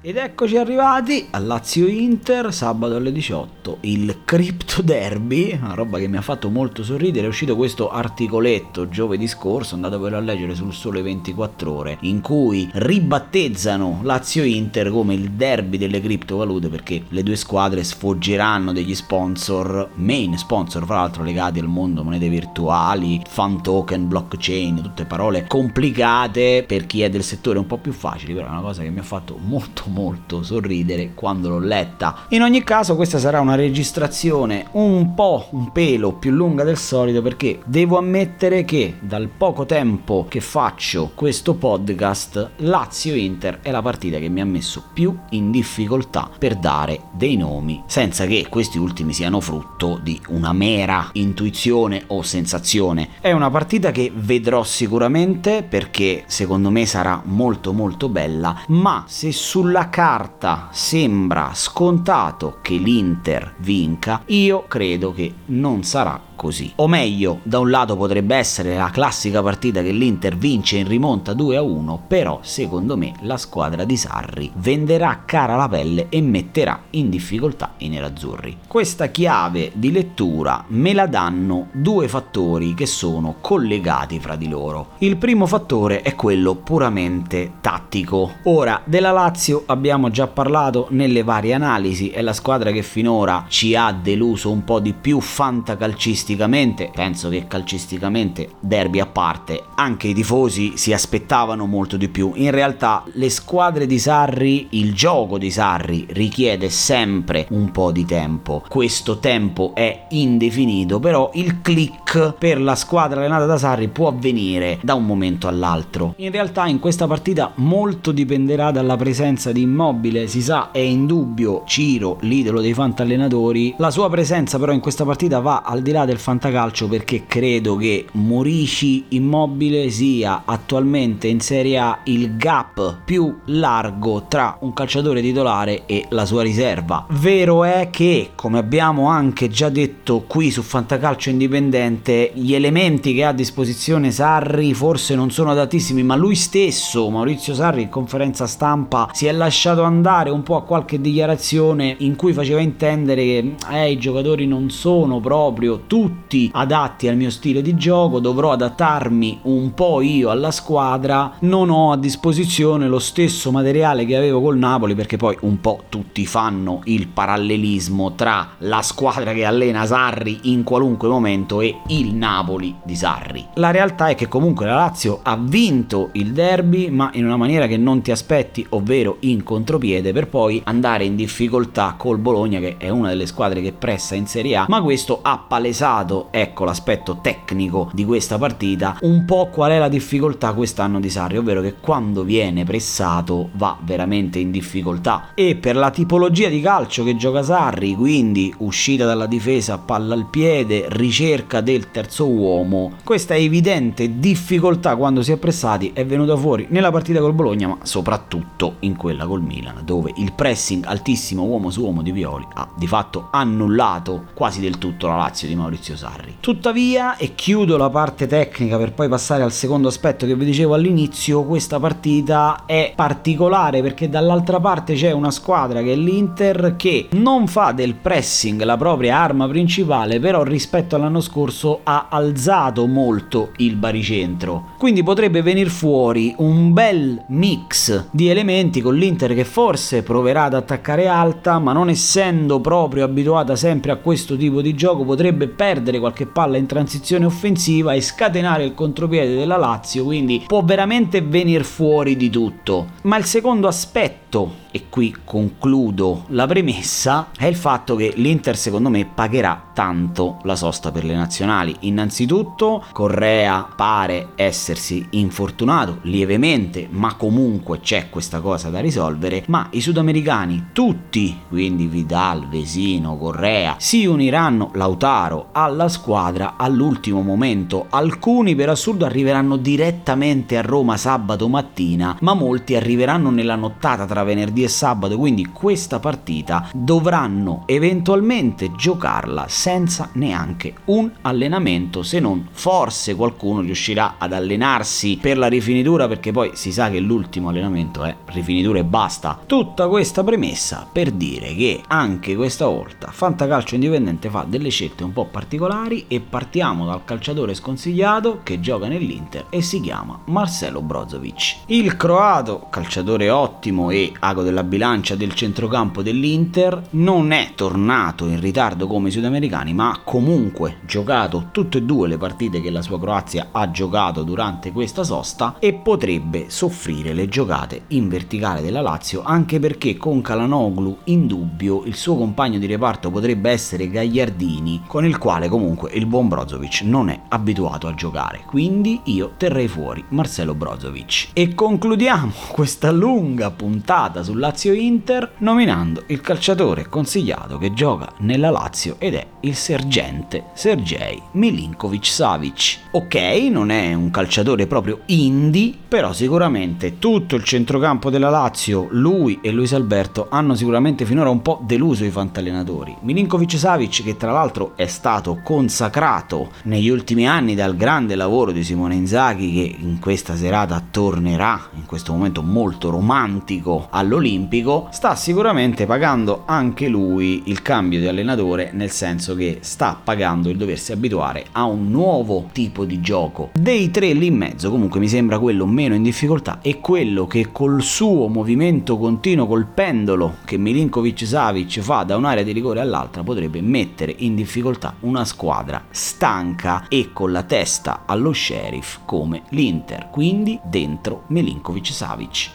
Ed eccoci arrivati a Lazio Inter, sabato alle 18, il Crypto Derby, una roba che mi ha fatto molto sorridere, è uscito questo articoletto giovedì scorso, andatevelo a leggere sul Sole 24 Ore, in cui ribattezzano Lazio Inter come il derby delle criptovalute perché le due squadre sfoggeranno degli sponsor, main sponsor fra l'altro legati al mondo monete virtuali, fan token, blockchain, tutte parole complicate. Per chi è del settore un po' più facili, però è una cosa che mi ha fatto molto molto sorridere quando l'ho letta. In ogni caso questa sarà una registrazione un po' un pelo più lunga del solito perché devo ammettere che dal poco tempo che faccio questo podcast Lazio Inter è la partita che mi ha messo più in difficoltà per dare dei nomi senza che questi ultimi siano frutto di una mera intuizione o sensazione. È una partita che vedrò sicuramente perché secondo me sarà molto molto bella, ma se sulla sulla carta sembra scontato che l'Inter vinca, io credo che non sarà così. O meglio, da un lato potrebbe essere la classica partita che l'Inter vince in rimonta 2 a 1, però secondo me la squadra di Sarri venderà cara la pelle e metterà in difficoltà i nerazzurri. Questa chiave di lettura me la danno due fattori che sono collegati fra di loro. Il primo fattore è quello puramente tattico. Ora, della Lazio abbiamo già parlato nelle varie analisi, è la squadra che finora ci ha deluso un po' di più fantacalcisticamente calcisticamente, penso che calcisticamente, derby a parte, anche i tifosi si aspettavano molto di più. In realtà le squadre di Sarri, il gioco di Sarri richiede sempre un po' di tempo. Questo tempo è indefinito, però il click per la squadra allenata da Sarri può avvenire da un momento all'altro. In realtà in questa partita molto dipenderà dalla presenza di Immobile, si sa è indubbio Ciro, l'idolo dei fantallenatori, la sua presenza però in questa partita va al di là del del fantacalcio perché credo che Morici Immobile sia attualmente in Serie A il gap più largo tra un calciatore titolare e la sua riserva. Vero è che, come abbiamo anche già detto qui su Fantacalcio Indipendente, gli elementi che ha a disposizione Sarri forse non sono adattissimi, ma lui stesso, Maurizio Sarri, in conferenza stampa si è lasciato andare un po' a qualche dichiarazione in cui faceva intendere che eh, i giocatori non sono proprio tutti tutti adatti al mio stile di gioco, dovrò adattarmi un po' io alla squadra, non ho a disposizione lo stesso materiale che avevo col Napoli perché poi un po' tutti fanno il parallelismo tra la squadra che allena Sarri in qualunque momento e il Napoli di Sarri. La realtà è che comunque la Lazio ha vinto il derby ma in una maniera che non ti aspetti, ovvero in contropiede per poi andare in difficoltà col Bologna che è una delle squadre che pressa in Serie A, ma questo ha palesato dato, ecco l'aspetto tecnico di questa partita, un po' qual è la difficoltà quest'anno di Sarri, ovvero che quando viene pressato va veramente in difficoltà. E per la tipologia di calcio che gioca Sarri, quindi uscita dalla difesa, palla al piede, ricerca del terzo uomo, questa evidente difficoltà quando si è pressati è venuta fuori nella partita col Bologna, ma soprattutto in quella col Milan, dove il pressing altissimo uomo su uomo di Violi ha di fatto annullato quasi del tutto la Lazio di Maurizio Maurizio Sarri. Tuttavia, e chiudo la parte tecnica per poi passare al secondo aspetto che vi dicevo all'inizio, questa partita è particolare perché dall'altra parte c'è una squadra che è l'Inter che non fa del pressing la propria arma principale, però rispetto all'anno scorso ha alzato molto il baricentro. Quindi potrebbe venire fuori un bel mix di elementi con l'Inter che forse proverà ad attaccare alta, ma non essendo proprio abituata sempre a questo tipo di gioco potrebbe perdere perdere qualche palla in transizione offensiva e scatenare il contropiede della Lazio, quindi può veramente venire fuori di tutto. Ma il secondo aspetto e qui concludo la premessa, è il fatto che l'Inter secondo me pagherà tanto la sosta per le nazionali. Innanzitutto Correa pare essersi infortunato lievemente, ma comunque c'è questa cosa da risolvere, ma i sudamericani tutti, quindi Vidal, Vesino, Correa, si uniranno Lautaro alla squadra all'ultimo momento. Alcuni per assurdo arriveranno direttamente a Roma sabato mattina, ma molti arriveranno nella nottata tra venerdì e e sabato, quindi questa partita dovranno eventualmente giocarla senza neanche un allenamento, se non forse qualcuno riuscirà ad allenarsi per la rifinitura perché poi si sa che l'ultimo allenamento è rifinitura e basta. Tutta questa premessa per dire che anche questa volta Fantacalcio Indipendente fa delle scelte un po' particolari e partiamo dal calciatore sconsigliato che gioca nell'Inter e si chiama Marcelo Brozovic. Il croato, calciatore ottimo e ago della bilancia del centrocampo dell'Inter, non è tornato in ritardo come i sudamericani, ma ha comunque giocato tutte e due le partite che la sua Croazia ha giocato durante questa sosta e potrebbe soffrire le giocate in verticale della Lazio anche perché con Calanoglu in dubbio il suo compagno di reparto potrebbe essere Gagliardini con il quale comunque il buon Brozovic non è abituato a giocare. Quindi io terrei fuori Marcelo Brozovic. E concludiamo questa lunga puntata sul Lazio Inter nominando il calciatore consigliato che gioca nella Lazio ed è il sergente Sergei Milinkovic Savic ok non è un calciatore proprio indie però sicuramente tutto il centrocampo della Lazio lui e Luis Alberto hanno sicuramente finora un po' deluso i fantallenatori. Milinkovic Savic che tra l'altro è stato consacrato negli ultimi anni dal grande lavoro di Simone Inzaghi che in questa serata tornerà in questo momento molto romantico all'Olimpico, sta sicuramente pagando anche lui il cambio di allenatore, nel senso che sta pagando il doversi abituare a un nuovo tipo di gioco. Dei tre lì in mezzo comunque mi sembra quello meno in difficoltà e quello che col suo movimento continuo col pendolo che Milinkovic Savic fa da un'area di rigore all'altra potrebbe mettere in difficoltà una squadra stanca e con la testa allo sheriff come l'Inter, quindi dentro Milinkovic Savic.